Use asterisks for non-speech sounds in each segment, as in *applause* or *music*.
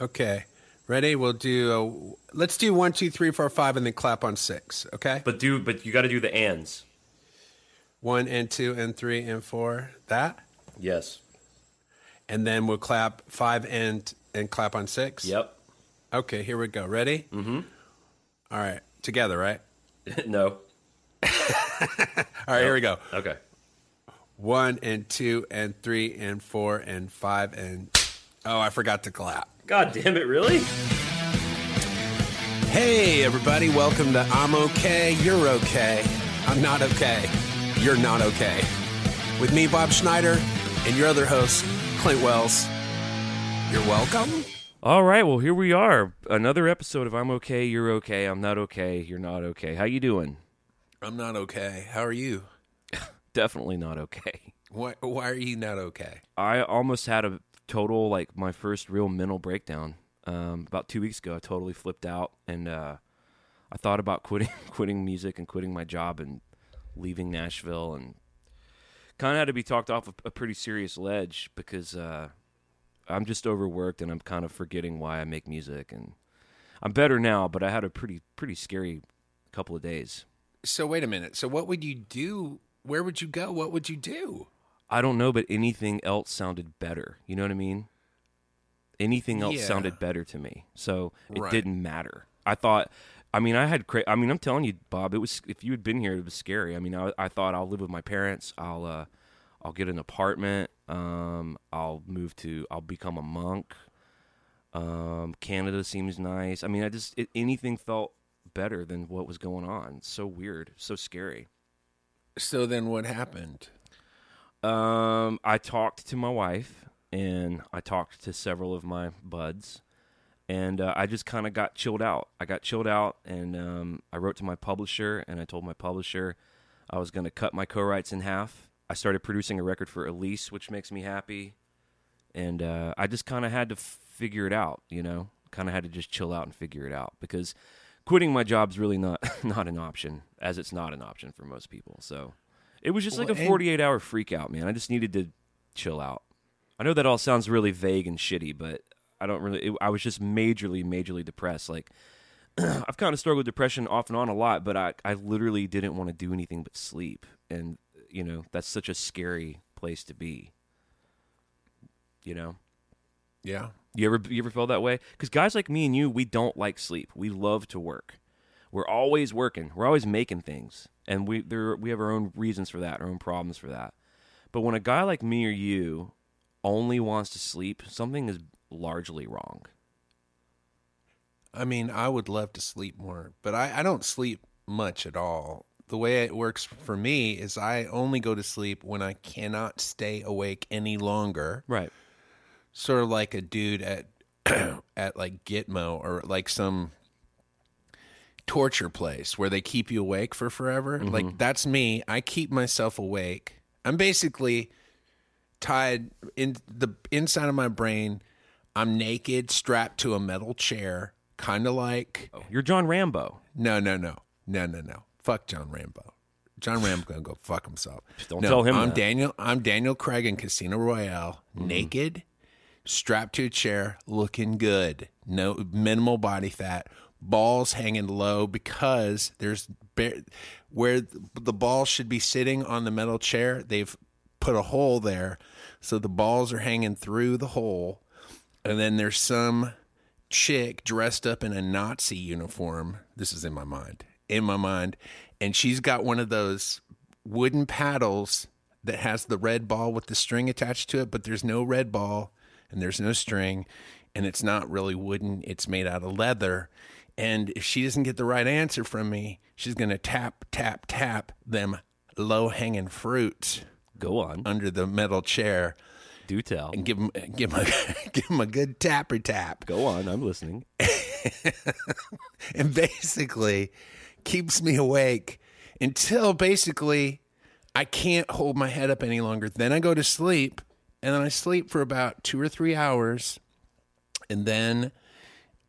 Okay. Ready? We'll do. A, let's do one, two, three, four, five, and then clap on six. Okay. But do but you got to do the ands. One and two and three and four. That, Yes. and then we'll clap five and and clap on six. Yep. Okay. Here we go. Ready? Mm-hmm. All right. Together, right? *laughs* no. *laughs* All right. Here we go. Okay. One and two and three and four and five and. Oh, I forgot to clap. God damn it! Really? Hey, everybody, welcome to I'm Okay, You're Okay. I'm not okay. You're not okay. With me, Bob Schneider, and your other host, Clint Wells. You're welcome. All right. Well, here we are. Another episode of I'm okay. You're okay. I'm not okay. You're not okay. How you doing? I'm not okay. How are you? *laughs* Definitely not okay. Why, why are you not okay? I almost had a total like my first real mental breakdown um, about two weeks ago. I totally flipped out and uh, I thought about *laughs* quitting quitting music and quitting my job and leaving Nashville and kind of had to be talked off a, a pretty serious ledge because uh, I'm just overworked and I'm kind of forgetting why I make music and I'm better now, but I had a pretty pretty scary couple of days. So, wait a minute. So, what would you do? Where would you go? What would you do? I don't know, but anything else sounded better. You know what I mean? Anything else Yeah. sounded better to me, so it Right. didn't matter. I thought, I mean, I had, cra- I mean, I'm telling you, Bob, it was if you had been here, it was scary. I mean, I, I thought I'll live with my parents. I'll, uh, I'll get an apartment. Um, I'll move to, I'll become a monk. Um, Canada seems nice. I mean, I just it, anything felt better than what was going on. So weird, so scary. So, then what happened? Um, I talked to my wife and I talked to several of my buds, and uh, I just kind of got chilled out. I got chilled out, and um, I wrote to my publisher, and I told my publisher I was going to cut my co-writes in half. I started producing a record for Elise, which makes me happy, and uh, I just kind of had to figure it out. You know, kind of had to just chill out and figure it out because quitting my job's really not *laughs* not an option, as it's not an option for most people. So. It was just like a 48 hour freak out, man. I just needed to chill out. I know that all sounds really vague and shitty, but I don't really. It, I was just majorly, majorly depressed. Like, *clears throat* I've kind of struggled with depression off and on a lot, but I, I literally didn't want to do anything but sleep. And, you know, that's such a scary place to be. You know? Yeah. You ever you ever felt that way? Because guys like me and you, we don't like sleep. We love to work. We're always working. We're always making things, and we there we have our own reasons for that, our own problems for that. But when a guy like me or you only wants to sleep, something is largely wrong. I mean, I would love to sleep more, but I, I don't sleep much at all. The way it works for me is I only go to sleep when I cannot stay awake any longer. Right. Sort of like a dude at *clears throat* at like Gitmo or like some torture place where they keep you awake for forever. Mm-hmm. Like that's me. I keep myself awake. I'm basically tied in the inside of my brain. I'm naked, strapped to a metal chair, kind of like Oh, you're John Rambo. no, no, no, no, no, no. Fuck John Rambo. John Rambo gonna go fuck himself. Don't no, tell him I'm that. Daniel. I'm Daniel Craig in Casino Royale, mm-hmm. naked, strapped to a chair, looking good. No minimal body fat, balls hanging low because there's where the ball should be sitting on the metal chair. They've put a hole there, so the balls are hanging through the hole, and then there's some chick dressed up in a Nazi uniform. This is in my mind. In my mind. And she's got one of those wooden paddles that has the red ball with the string attached to it, but there's no red ball and there's no string. And it's not really wooden, it's made out of leather. And if she doesn't get the right answer from me, she's going to tap, tap, tap them low hanging fruits Go on. under the metal chair Do tell. and give them, give them, a, *laughs* give 'em a good tapper tap. Go on. I'm listening. *laughs* and basically keeps me awake until basically I can't hold my head up any longer. Then I go to sleep and then I sleep for about two or three hours. And then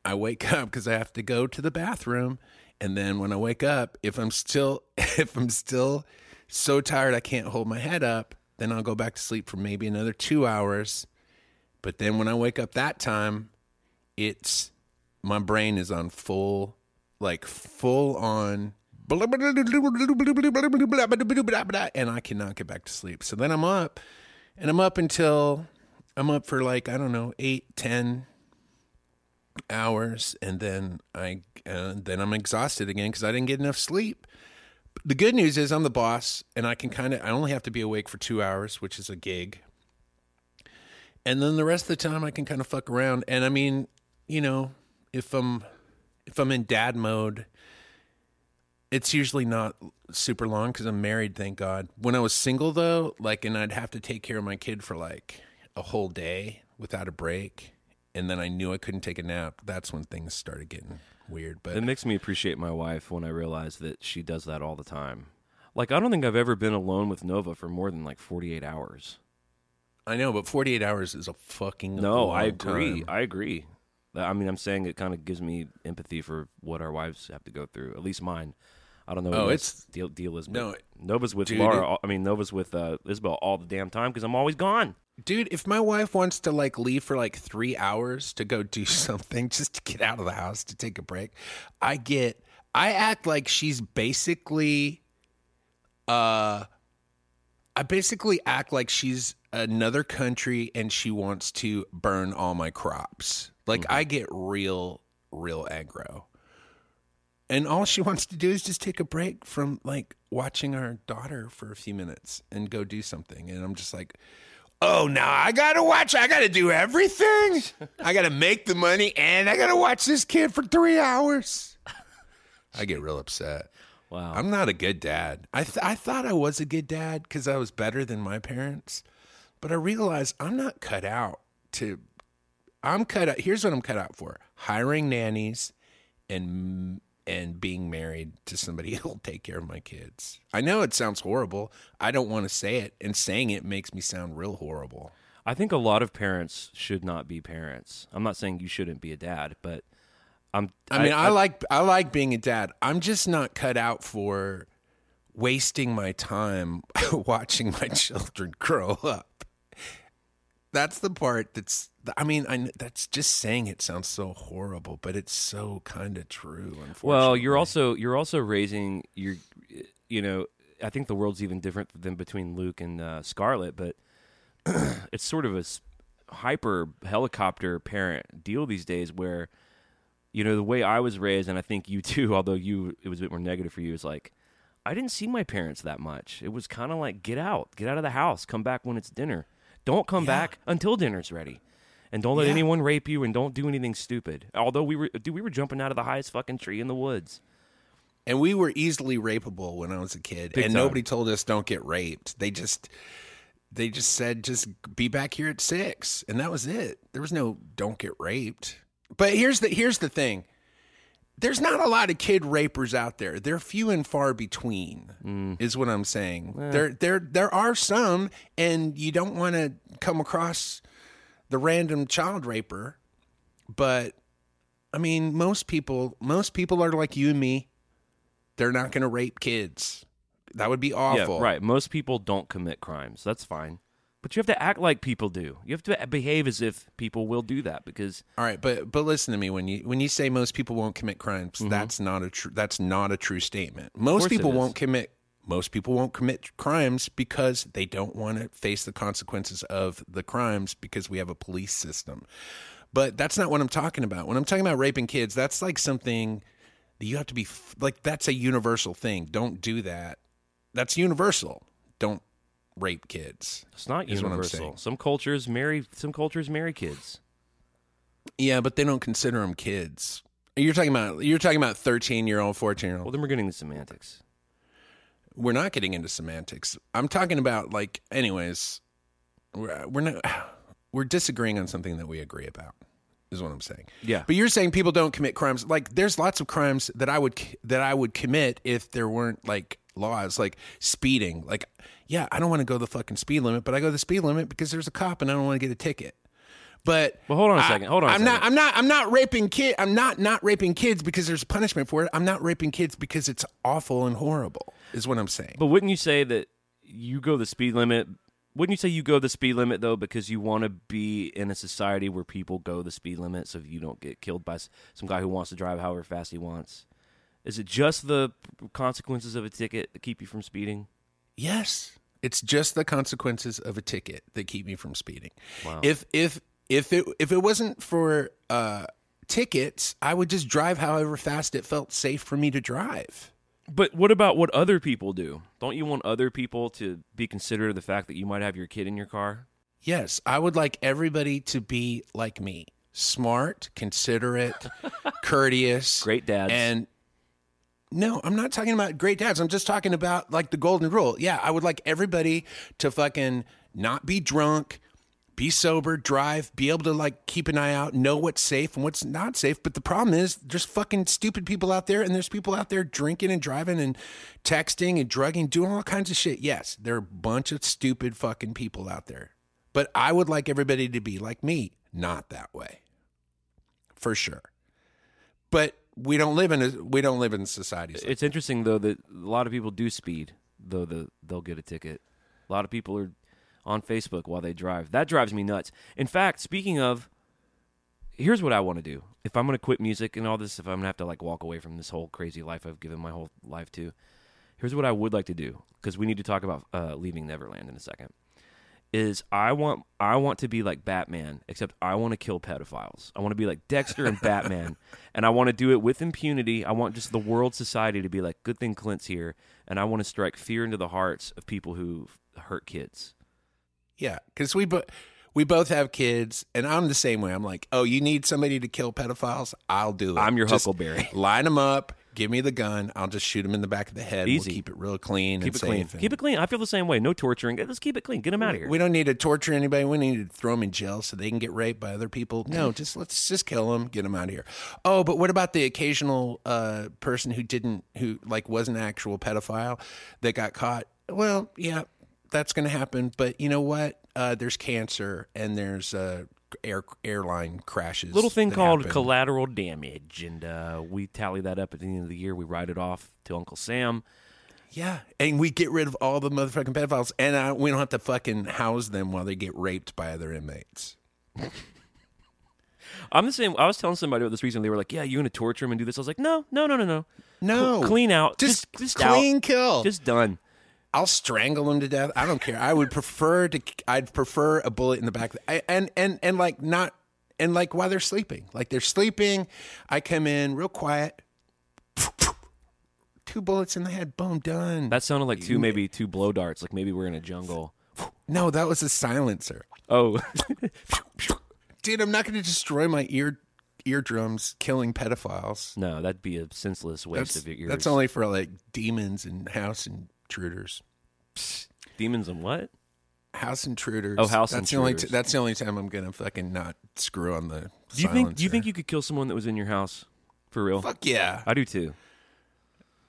I wake *laughs* up because I have to go to the bathroom. And then when I wake up, if I'm still *laughs* if I'm still so tired I can't hold my head up, then I'll go back to sleep for maybe another two hours. But then when I wake up that time, it's my brain is on full like full on *laughs* and I cannot get back to sleep. So then I'm up and I'm up until I'm up for like, I don't know, eight, ten hours. And then I, uh, then I'm exhausted again because I didn't get enough sleep. The good news is I'm the boss and I can kind of, I only have to be awake for two hours, which is a gig. And then the rest of the time I can kind of fuck around. And I mean, you know, if I'm, if I'm in dad mode, it's usually not super long because I'm married, thank God. When I was single though, like, and I'd have to take care of my kid for like a whole day without a break, and then I knew I couldn't take a nap. That's when things started getting weird. But It makes me appreciate my wife when I realize that she does that all the time. Like I don't think I've ever been alone with Nova for more than like 48 hours. I know, but 48 hours is a fucking No, I agree. time. I agree. I mean, I'm saying it kind of gives me empathy for what our wives have to go through. At least mine. I don't know. what Oh, it's- deal deal is. no, Nova's with dude, Laura. it- I mean, Nova's with uh, Isabel all the damn time because I'm always gone. Dude, if my wife wants to like leave for like three hours to go do *laughs* something just to get out of the house to take a break, I get, I act like she's basically, uh, I basically act like she's another country and she wants to burn all my crops. Like I get real, real aggro. And all she wants to do is just take a break from like watching our daughter for a few minutes and go do something. And I'm just like, oh, now I gotta watch. I gotta do everything. I gotta make the money and I gotta watch this kid for three hours. I get real upset. Wow. I'm not a good dad. I th- I thought I was a good dad because I was better than my parents, but I realized I'm not cut out to. I'm cut out. Here's what I'm cut out for: hiring nannies, and and being married to somebody *laughs* who'll take care of my kids. I know it sounds horrible. I don't want to say it, and saying it makes me sound real horrible. I think a lot of parents should not be parents. I'm not saying you shouldn't be a dad, but I'm. I mean, I, like I like being a dad. I'm just not cut out for wasting my time *laughs* watching my *laughs* children grow up. That's the part that's. I mean, I that's just saying it sounds so horrible, but it's so kind of true. Unfortunately. Well, you're also you're also raising your, you know, I think the world's even different than between Luke and uh, Scarlett, but *clears throat* it's sort of a hyper helicopter parent deal these days where, you know, the way I was raised, and I think you too, *laughs* although you it was a bit more negative for you, is like. I didn't see my parents that much. It was kind of like get out, get out of the house, come back when it's dinner. Don't come Yeah. back until dinner's ready. And don't let Yeah. anyone rape you and don't do anything stupid. Although we were dude, we were jumping out of the highest fucking tree in the woods. and we were easily rapeable when I was a kid, Big and time. nobody told us don't get raped. They just they just said just be back here at six, and that was it. There was no don't get raped. But here's the here's the thing. There's not a lot of kid rapers out there. They're few and far between, mm. is what I'm saying. There there there are some, and you don't want to come across the random child raper. But I mean, most people most people are like you and me. They're not going to rape kids. That would be awful. Yeah, right. Most people don't commit crimes. That's fine. But you have to act like people do. You have to behave as if people will do that because All right, but but listen to me when you when you say most people won't commit crimes, mm-hmm. that's not a true that's not a true statement. Most people won't commit most people won't commit crimes because they don't want to face the consequences of the crimes because we have a police system. But that's not what I'm talking about. When I'm talking about raping kids, that's like something that you have to be like that's a universal thing. Don't do that. That's universal. Don't rape kids. it's not Is what I'm universal. Some cultures marry some cultures marry kids. Yeah, but they don't consider them kids. You're talking about you're talking about 13 year old, 14 year old. Well, then we're getting the semantics. we're not getting into semantics. I'm talking about like, anyways, we're, we're not *sighs* we're disagreeing on something that we agree about. Is what I'm saying. Yeah. But you're saying people don't commit crimes. Like, there's lots of crimes that I would that I would commit if there weren't like laws, like speeding. Like, yeah, I don't want to go the fucking speed limit, but I go the speed limit because there's a cop and I don't want to get a ticket. But Well, hold on a I- second. Hold on a I'm not. I'm not. I'm not raping kid. I'm not not raping kids because there's punishment for it. I'm not raping kids because it's awful and horrible. Is what I'm saying. But wouldn't you say that you go the speed limit wouldn't you say you go the speed limit though because you want to be in a society where people go the speed limit so you don't get killed by some guy who wants to drive however fast he wants? Is it just the consequences of a ticket that keep you from speeding? Yes. It's just the consequences of a ticket that keep me from speeding. Wow. If if if it if it wasn't for uh tickets, I would just drive however fast it felt safe for me to drive. But what about what other people do? Don't you want other people to be considerate of the fact that you might have your kid in your car? Yes, I would like everybody to be like me. Smart, considerate, *laughs* courteous, Great dads. And no, I'm not talking about great dads. I'm just talking about like the golden rule. Yeah, I would like everybody to fucking not be drunk, be sober, drive, be able to like keep an eye out, know what's safe and what's not safe. But the problem is there's fucking stupid people out there and there's people out there drinking and driving and texting and drugging, doing all kinds of shit. Yes, there are a bunch of stupid fucking people out there. But I would like everybody to be like me, not that way. For sure. But we don't live in a we don't live in societies. Like It's interesting though that a lot of people do speed, though the they'll get a ticket. A lot of people are on Facebook while they drive. That drives me nuts. In fact, speaking of, here's what I want to do. If I'm going to quit music and all this, if I'm going to have to like walk away from this whole crazy life I've given my whole life to, here's what I would like to do because we need to talk about uh, leaving Neverland in a second. Is I want I want to be like Batman, except I want to kill pedophiles. I want to be like Dexter and Batman, *laughs* and I want to do it with impunity. I want just the world society to be like, good thing Clint's here, and I want to strike fear into the hearts of people who hurt kids. Yeah, because we bo- we both have kids, and I'm the same way. I'm like, oh, you need somebody to kill pedophiles? I'll do it. I'm your Just Huckleberry. Line them up. Give me the gun. I'll just shoot him in the back of the head. Easy. We'll keep it real clean Keep and it clean. and- Keep it clean. I feel the same way. No torturing. Let's keep it clean. Get him out of here. We don't need to torture anybody. We need to throw them in jail so they can get raped by other people. No, just let's just kill them, get them out of here. Oh, but what about the occasional uh, person who didn't, who like was an actual pedophile that got caught? Well, yeah, that's going to happen. But you know what? Uh, there's cancer and there's uh, air airline crashes. little thing called happen. collateral damage, and uh, we tally that up at the end of the year. We write it off to Uncle Sam. Yeah, and we get rid of all the motherfucking pedophiles, and uh, we don't have to fucking house them while they get raped by other inmates. I'm the same. I was telling somebody about this recently. They were like, "Yeah, you're going to torture him and do this?" I was like, "No, no, no, no, no. No, Cl- clean out. just, Just- just clean out. kill. Just done." I'll strangle them to death. I don't care. I would prefer to. I'd prefer a bullet in the back. I, and and and like not and like while they're sleeping, like they're sleeping, I come in real quiet. Two bullets in the head. Boom, done. That sounded like two, maybe two blow darts. Like maybe we're in a jungle. no, that was a silencer, Oh, dude. I'm not going to destroy my ear eardrums killing pedophiles. no, that'd be a senseless waste That's, of your ears. that's only for like demons and house intruders. demons and what? House intruders. Oh, house that's The only t- that's the only time I'm gonna fucking not screw on the. Do you think? Do you think you could kill someone that was in your house? For real? Fuck yeah! I do too.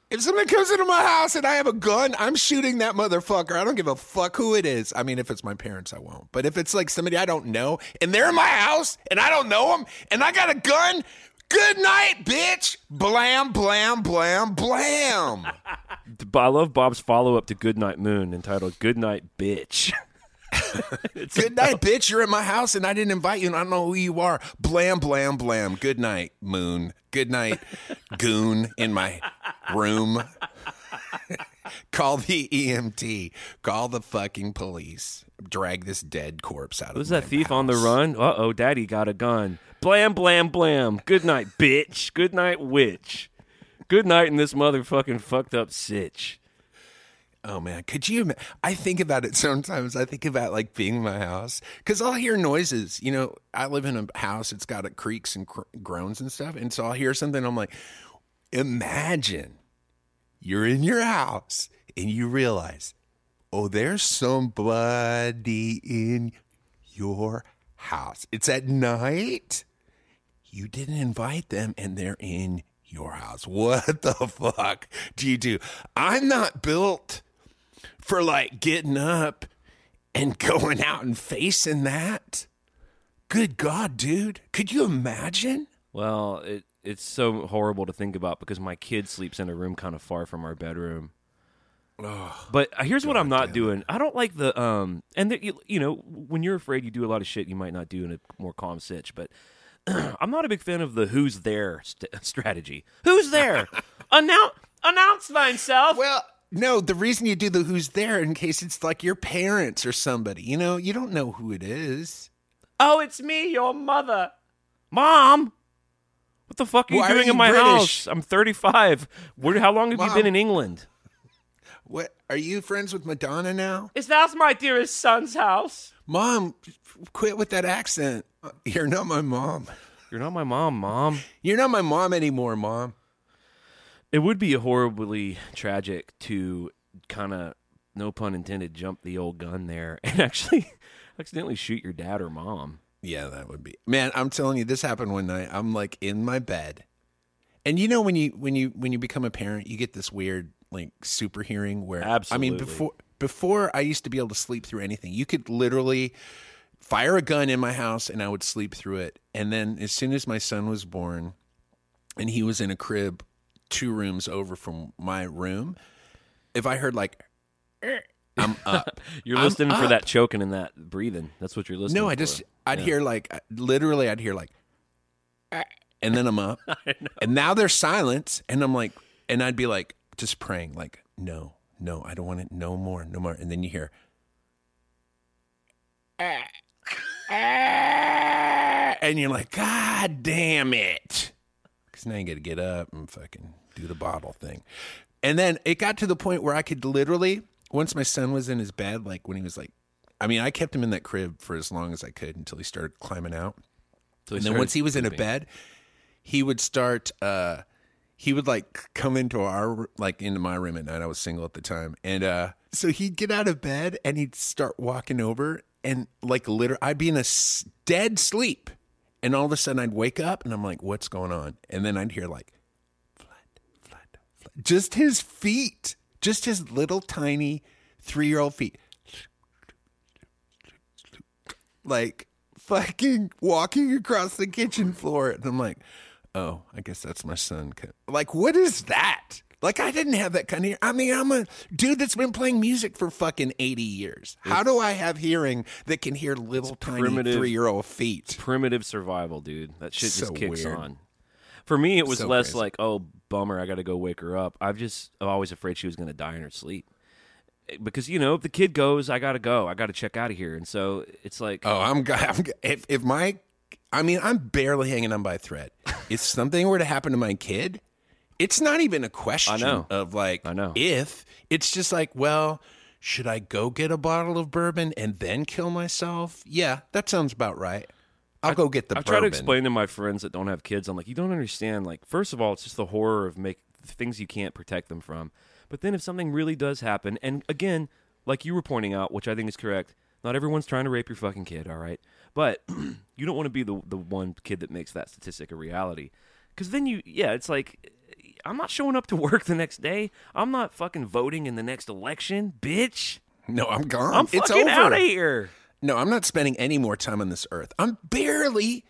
If someone comes into my house and I have a gun, I'm shooting that motherfucker. I don't give a fuck who it is. I mean, if it's my parents, I won't. But if it's like somebody I don't know and they're in my house and I don't know them and I got a gun, good night, bitch. Blam, blam, blam, blam. *laughs* I love Bob's follow up to Good Night Moon entitled Good Night, Bitch. *laughs* Good night, bitch. You're at my house and I didn't invite you and I don't know who you are. Blam, blam, blam. Good night, moon. Good night, *laughs* goon in my room. Call the EMT. Call the fucking police. Drag this dead corpse out of Who's that thief on the run? Uh oh, daddy got a gun. Blam, blam, blam. Good night, bitch. Good night, witch. Good night in this motherfucking fucked up sitch. Oh man, could you? I think about it sometimes. I think about like being in my house because I'll hear noises. You know, I live in a house. It's got a creaks and cr- groans and stuff, and so I'll hear something. I'm like, imagine you're in your house and you realize, oh, there's somebody in your house. It's at night. You didn't invite them, and they're in your house. *laughs* What the fuck do you do? I'm not built for like getting up and *laughs* going out and facing that. Good God, dude. Could you imagine? Well, it it's so horrible to think about because my kid sleeps in a room kind of far from our bedroom. But here's what I'm not doing. I don't like the um, and the, you, you know when you're afraid, you do a lot of shit you might not do in a more calm sitch. But *clears throat* I'm not a big fan of the "who's there" st- *laughs* strategy. Who's there? announce announce thyself. Well, no, the reason you do the who's there in case it's like your parents or somebody. You know, you don't know who it is. Oh, it's me, your mother. Mom, what the fuck are Why you are doing you in my British? house? I'm 35. Where, how long have you been in England? What are you friends with Madonna now? Is that my dearest son's house? Mom, quit with that accent. Uh, you're not my mom. You're not my mom, mom. You're not my mom anymore, mom. It would be horribly tragic to kind of, no pun intended, jump the old gun there *laughs* and actually accidentally shoot your dad or mom. Yeah, that would be. Man, I'm telling you, this happened one night. I'm like in my bed, and you know when you when you when you become a parent, you get this weird like super hearing where I mean before before I used to be able to sleep through anything. You could literally fire a gun in my house and I would sleep through it. And then as soon as my son was born, and he was in a crib two rooms over from my room, if I heard like. "Er," I'm *laughs* up. You're I'm listening for that choking and that breathing. That's what you're listening for. No, I for. just I'd hear like literally I'd hear like "Ah," and then I'm up. *laughs* And now there's silence and I'm like and I'd be like just praying like no, no, I don't want it no more, no more. And then you hear "Ah, ah," and you're like god damn it. Cuz now you got to get up and fucking do the bottle thing. And then it got to the point where I could literally once my son was in his bed like when he was like I mean, I kept him in that crib for as long as I could until he started climbing out. So And then once he was in a bed, he would start. uh He would like come into our like into my room at night. I was single at the time, and uh so he'd get out of bed and he'd start walking over and like literally, I'd be in a s- dead sleep, and all of a sudden I'd wake up and I'm like, "What's going on?" And then I'd hear like, "Flat, flat, flat," just his feet, just his little tiny three year old feet like fucking walking across the kitchen floor. And I'm like, oh, I guess that's my son. Like, what is that? Like, I didn't have that kind of. I mean, I'm a dude that's been playing music for fucking 80 years. How do I have hearing that can hear little tiny three year old feet? primitive survival, dude. That shit So just kicks weird. on. For me, it was So less crazy. like, oh, bummer, I got to go wake her up. I've just, I'm always afraid she was going to die in her sleep. Eh, because, you know, if the kid goes, I got to go. I got to check out of here. And so it's like, Oh, I'm, *laughs* I'm if, if my, I mean, I'm barely hanging on by a thread. *laughs* if something were to happen to my kid, it's not even a question I know. of like, I know. if it's just like, well, should I go get a bottle of bourbon and then kill myself? Yeah, that sounds about right. I'll go get the I bourbon. try to explain to my friends that don't have kids. I'm like, you don't understand. Like, first of all, it's just the horror of make things you can't protect them from. But then if something really does happen, and again, like you were pointing out, which I think is correct, not everyone's trying to rape your fucking kid. All right, but *clears throat* you don't want to be the the one kid that makes that statistic a reality. Because then you, yeah, it's like. I'm not showing up to *laughs* work the next day. I'm not fucking voting in the next election, bitch. No, I'm gone. I'm it's fucking over. out of here. No, I'm not spending any more time on this earth. I'm barely.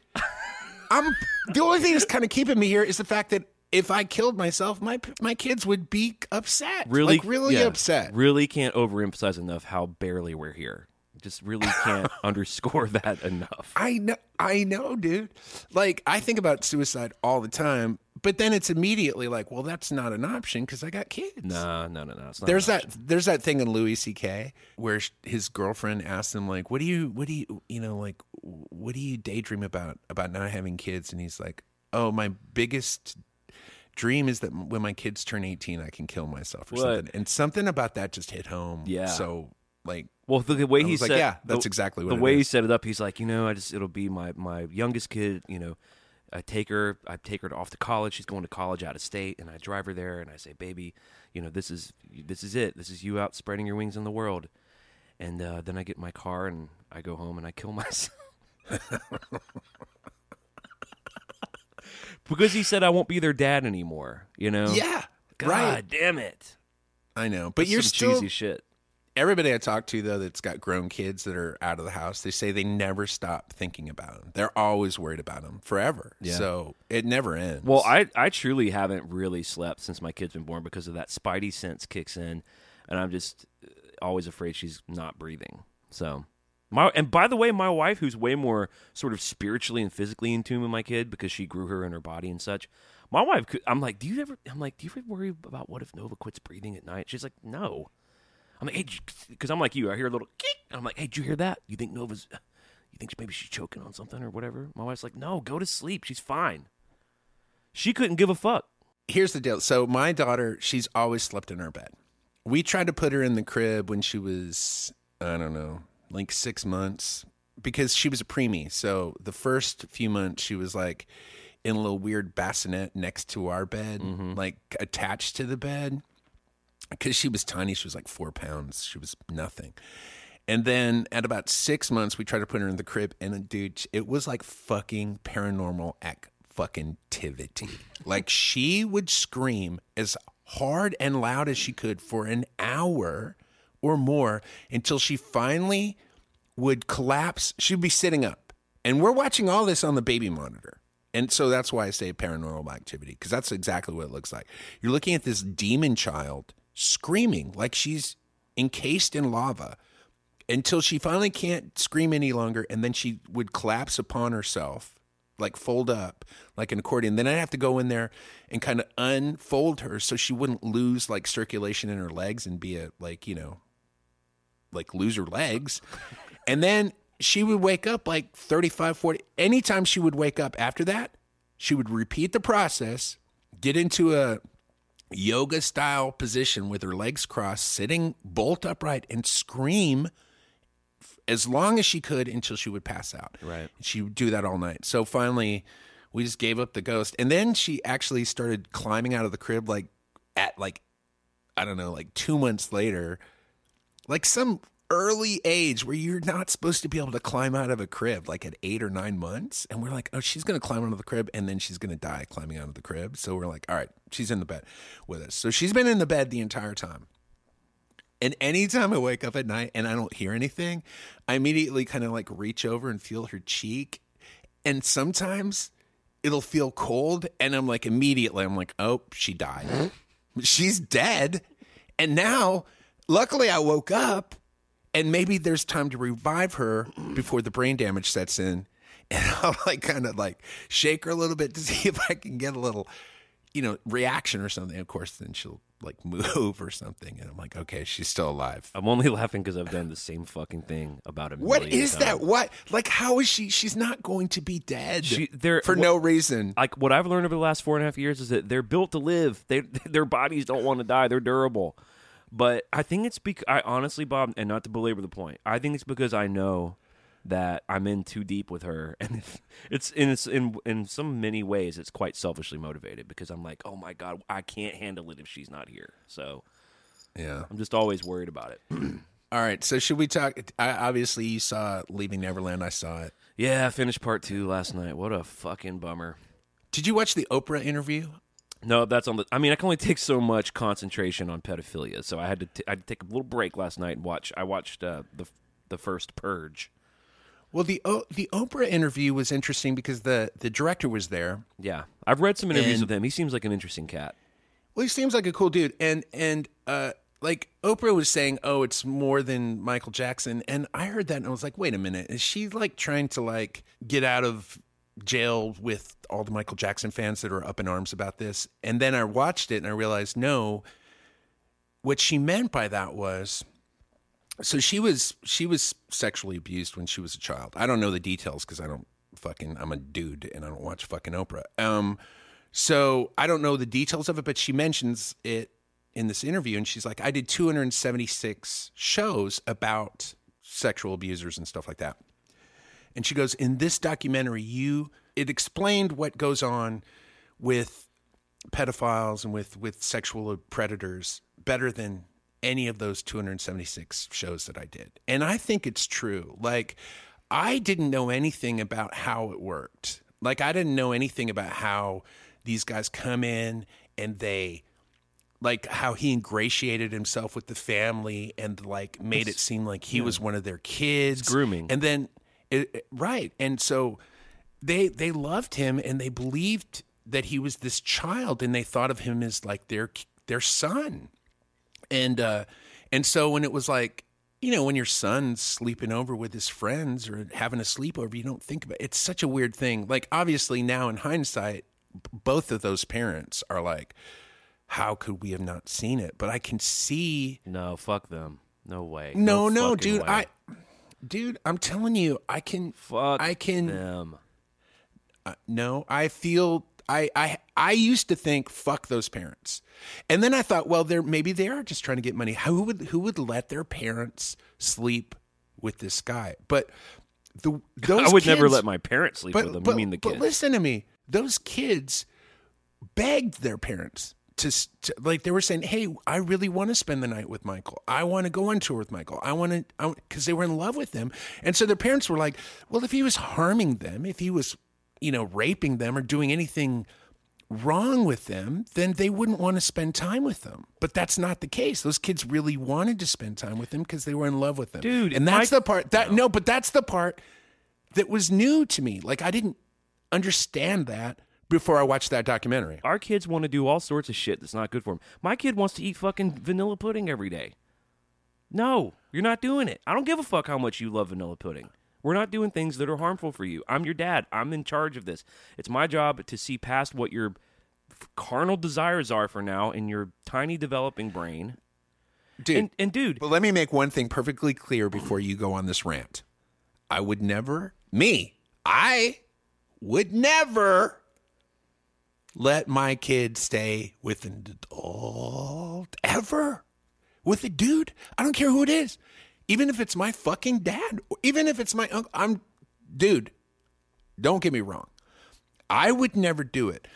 I'm the only thing that's *laughs* kind of keeping me here is the fact that if I killed myself, my my kids would be upset. really, like really yeah, upset. Really can't overemphasize enough how barely we're here. Just really can't *laughs* underscore that enough. I know, I know, dude. Like I think about suicide all the time, but then it's immediately like, well, that's not an option because I got kids. No, no, no, no. There's that. There's that thing in Louis C.K. where his girlfriend asked him like, "What do you, what do you, you know, like, what do you daydream about about not having kids?" And he's like, "Oh, my biggest dream is that when my kids turn 18, I can kill myself or What? something." And something about that just hit home. Yeah. So like, Well, the, the way he was like, said, "Yeah, that's the, exactly what the way he set it up. He's like, you know, I just it'll be my my youngest kid. You know, I take her, I take her off to college. She's going to college out of state, and I drive her there, and I say, baby, you know, this is this is it. This is you out spreading your wings in the world. And uh, then I get in my car and I go home and I kill *laughs* myself. because he said I won't be their dad anymore. You know? yeah, God right. damn it. I know, but That's you're still cheesy shit. Everybody I talk to though that's got grown kids that are out of the house, they say they never stop thinking about them. They're always worried about them forever. Yeah. So it never ends. Well, I I truly haven't really slept since my kid's been born because of that spidey sense kicks in. and I'm just uh, always afraid she's not breathing. So. My, and by the way, my wife, who's way more sort of spiritually and physically in tune with my kid because she grew her in her body and such, my wife, could, I'm like, do you ever? I'm like, do you ever worry about what if Nova quits breathing at night? She's like, no. I'm like, hey, because I'm like you. I hear a little. Kick. I'm like, hey, did you hear that? You think Nova's? You think maybe she's choking on something or whatever? My wife's like, no, go to sleep. She's fine. She couldn't give a fuck. Here's the deal. So my daughter, she's always slept in her bed. We tried to put her in the crib when she was, I don't know, like six months because she was a preemie. So the first few months, she was like in a little weird bassinet next to our bed, mm-hmm. like attached to the bed. Because she was tiny, she was like four pounds. She was nothing. And then at about six months, we tried to put her in the crib, and uh, dude, it was like fucking paranormal act fucking tivity. *laughs* like she would scream as hard and loud as she could for an hour or more until she finally would collapse. She'd be sitting up, and we're watching all this on the baby monitor. And so that's why I say paranormal activity, because that's exactly what it looks like. You're looking at this demon child screaming like she's encased in lava until she finally can't scream any longer. And then she would collapse upon herself, like fold up like an accordion. Then I'd have to go in there and kind of unfold her so she wouldn't lose like circulation in her legs and be a, like, you know, like lose her legs. *laughs* And then she would wake up like 35, 40. Anytime she would wake up after that, she would repeat the process, get into a yoga style position with her legs crossed, sitting bolt upright, and scream f- as long as she could until she would pass out. Right. She would do that all night. So finally, we just gave up the ghost. And then she actually started climbing out of the crib like at like, I don't know, like two months later, like some early age where you're not supposed to be able to climb out of a crib, like at eight or nine months. And we're like, oh, she's going to climb out of the crib and then she's going to die climbing out of the crib. So we're like, all right, she's in the bed with us. So she's been in the bed the entire time. And anytime I wake up at night and I don't hear anything, I immediately kind of like reach over and feel her cheek. And sometimes it'll feel cold. And I'm like, immediately, I'm like, oh, she died. She's dead. And now, luckily, I woke up and maybe there's time to revive her before the brain damage sets in. And *laughs* I'll like kind of like shake her a little bit to *laughs* see if I can get a little, you know, reaction or something. Of course, then she'll like *laughs* move or something. And I'm like, okay, she's still alive. I'm only laughing because I've done the same fucking thing about a What is times. that? What? Like, how is she? She's not going to be dead She- they're- for no reason. like what I've learned over the last four and a half years is that they're built to live. They their bodies don't want to die. They're durable. But I think it's because I honestly, Bob, and not to belabor the point, I think it's because I know that I'm in too deep with her, *laughs* and it's in it's in in some many ways it's quite selfishly motivated because I'm like, oh my god, I can't handle it if she's not here. So Yeah. I'm just always worried about it. *clears throat* All right. So should we talk? I, obviously, you saw Leaving Neverland. I saw it. yeah, I finished part two last night. What a fucking bummer. Did you watch the Oprah interview? No, that's on the. I mean, I can only take so much concentration on pedophilia, so I had to. T- I had to take a little break last night and watch. I watched uh, the the first Purge. Well, the o, the Oprah interview was interesting because the the director was there. Yeah, I've read some interviews And- with him. He seems like an interesting cat. Well, he seems like a cool dude, and and uh, like Oprah was saying, oh, it's more than Michael Jackson, and I heard that and I was like, wait a minute, is she like trying to like get out of jail with all the Michael Jackson fans that are up in arms about this? And then I watched it and I realized, no, what she meant by that was. So she was she was sexually abused when she was a child. I don't know the details because I don't fucking I'm a dude and I don't watch fucking Oprah. Um, so I don't know the details of it, but she mentions it in this interview, and she's like, "I did 276 shows about sexual abusers and stuff like that." And she goes, "In this documentary, you it explained what goes on with pedophiles and with with sexual predators better than any of those 276 shows that I did. And I think it's true. Like I didn't know anything about how it worked. Like I didn't know anything about how these guys come in and they like how he ingratiated himself with the family and like made it seem like he was one of their kids grooming. and then it, it- right and so they they loved him and they believed that he was this child and they thought of him as like their their son and uh And so when it was like, you know, when your son's sleeping over with his friends or having a sleepover, you don't think about it. It's such a weird thing. Like, obviously, now in hindsight, both of those parents are like, how could we have not seen it? But I can see. No, fuck them. No way. No, no, fucking dude. way. I, dude, I'm telling you, I can. fuck. I can. them. Uh, no, I feel I I I used to think fuck those parents, and then I thought, well, they're maybe they are just trying to get money. Who would who would let their parents sleep with this guy? But the *laughs* those I would never let my parents sleep But with them. but, you mean the kids. but kids? listen to me. Those kids begged their parents to, to like they were saying, "Hey, I really want to spend the night with Michael. I want to go on tour with Michael. I want to because they were in love with him." And so their parents were like, "Well, if he was harming them, if he was, you know, raping them or doing anything wrong with them, then they wouldn't want to spend time with them." But that's not the case. Those kids really wanted to spend time with him because they were in love with them. Dude, and that's my- the part that no, but that's the part that was new to me. Like I didn't understand that before I watched that documentary. Our kids want to do all sorts of shit that's not good for them. My kid wants to eat fucking vanilla pudding every day. No, you're not doing it. I don't give a fuck how much you love vanilla pudding. We're not doing things that are harmful for you. I'm your dad. I'm in charge of this. It's my job to see past what your carnal desires are for now in your tiny developing brain. Dude, And, and dude, but let me make one thing perfectly clear before you go on this rant. I would never, me, I would never let my kid stay with an adult ever. With a dude. I don't care who it is. Even if it's my fucking dad, even if it's my uncle. I'm, dude, don't get me wrong. I would never do it.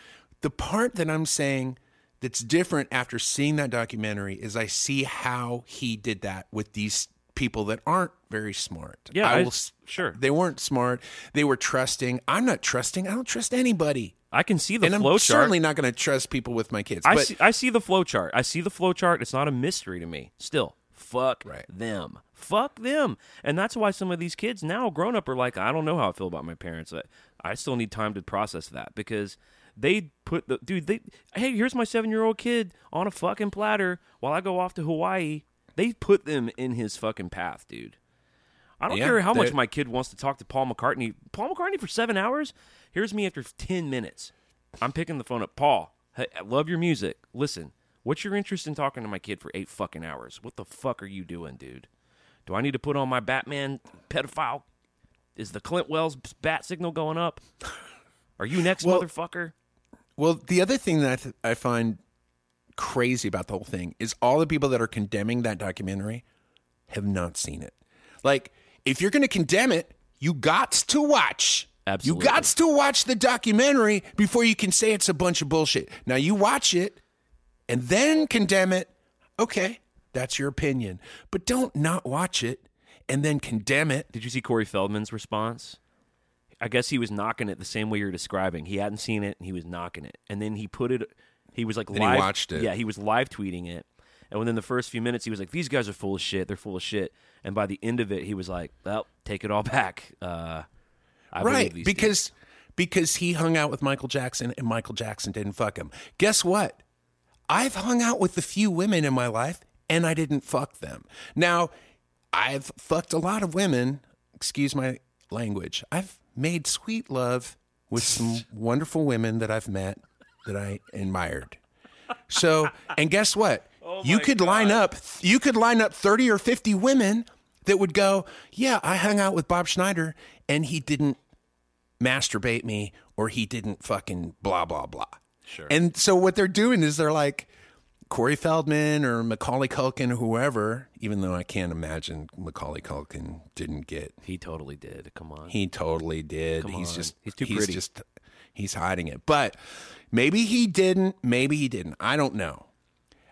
The part that I'm saying that's different after seeing that documentary is I see how he did that with these people that aren't very smart. Yeah, I I- will, sure. They weren't smart. They were trusting. I'm not trusting. I don't trust anybody. I can see the and I'm chart. certainly not going to trust people with my kids. I but see, I see the flow chart. I see the flow chart. It's not a mystery to me. Still, fuck Right. them. Fuck them. And that's why some of these kids now, grown up, are like, I don't know how I feel about my parents. I, I still need time to process that because they put the dude. They hey, here's my seven year old kid on a fucking platter while I go off to Hawaii. They put them in his fucking path, dude. I don't Yeah, care how much my kid wants to talk to Paul McCartney. Paul McCartney for seven hours. Here's me after ten minutes. I'm picking the phone up. Paul, hey, I love your music. Listen, what's your interest in talking to my kid for eight fucking hours? What the fuck are you doing, dude? Do I need to put on my Batman pedophile? Is the Clint Wells bat signal going up? Are you next, Well- motherfucker? Well, the other thing that I, th- I find crazy about the whole thing is all the people that are condemning that documentary have not seen it. Like, if you're going to condemn it, you got to watch. Absolutely. You got to watch the documentary before you can say it's a bunch of bullshit. Now, you watch it and then condemn it. Okay, that's your opinion. But don't not watch it and then condemn it. Did you see Corey Feldman's response? I guess he was knocking it the same way you're describing. He hadn't seen it and he was knocking it. And then he put it he was like he live watched it. Yeah, he was live tweeting it. And within the first few minutes he was like, These guys are full of shit, they're full of shit. And by the end of it he was like, Well, take it all *laughs* back. Uh I right these because because he hung out with Michael Jackson and Michael Jackson didn't fuck him. Guess what? I've hung out with a few women in my life and I didn't fuck them. Now, I've fucked a lot of women, excuse my language. I've made sweet love with some *laughs* wonderful women that I've met that I admired. So, and guess what? *laughs* Oh you my could line up you could line up 30 or 50 women that would go, "Yeah, I hung out with Bob Schneider and he didn't masturbate me or he didn't fucking blah blah blah." Sure. And so what they're doing is they're like Corey Feldman or Macaulay Culkin or whoever, even though I can't imagine Macaulay Culkin didn't get He totally did. Come on. he totally did. Come he's on. just He's too pretty. just he's hiding it. But maybe he didn't, maybe he didn't. I don't know.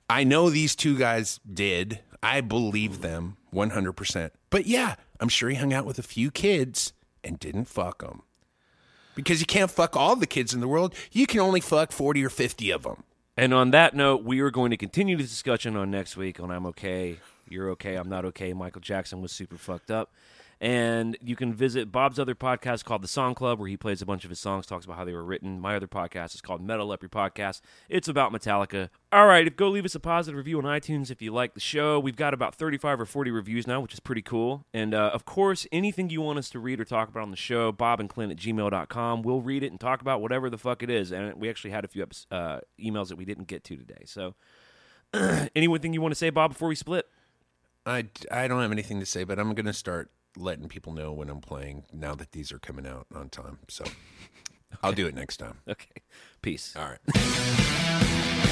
I know these two guys did. I believe them 100%. But yeah, I'm sure he hung out with a few kids and didn't fuck them. Because you can't fuck all the kids in the world. You can only fuck 40 or 50 of them. And on that note, we are going to continue the discussion on next week on I'm okay, you're okay, I'm not okay. Michael Jackson was super fucked up. And you can visit Bob's other podcast called The Song Club, where he plays a bunch of his songs, talks about how they were written. My other podcast is called Metal Up Podcast. It's about Metallica. All right, go leave us a positive review on iTunes if you like the show. We've got about 35 or 40 reviews now, which is pretty cool. And uh, of course, anything you want us to read or talk about on the show, Bob and Clint at gmail.com. We'll read it and talk about whatever the fuck it is. And we actually had a few uh, emails that we didn't get to today. So, *clears throat* anything you want to say, Bob, before we split? I, I don't have anything to say, but I'm going to start letting people know when I'm playing now that these are coming out on time. So *laughs* I'll do it next time. Okay. Peace. All right.